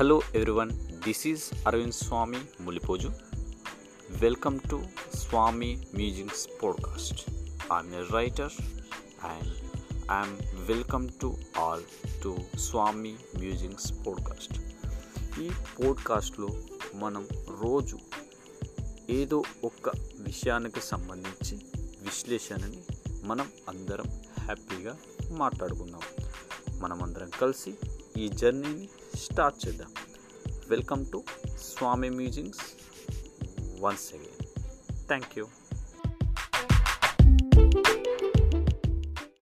Hello everyone this is Aravind Swamy Mulipoju welcome to Swamy musings podcast I'm a writer and I'm welcome to all to Swamy musings podcast ఈ పోడ్కాస్ట్లో మనం రోజు ఏదో ఒక విషయానికి సంబంధించి విశ్లేషణని మనం అందరం హ్యాపీగా మాట్లాడుకుందాం. మనమందరం కలిసి ఈ జర్నీని స్టార్ట్ చేద్దాం. Welcome to Swamy musings once again. Thank you.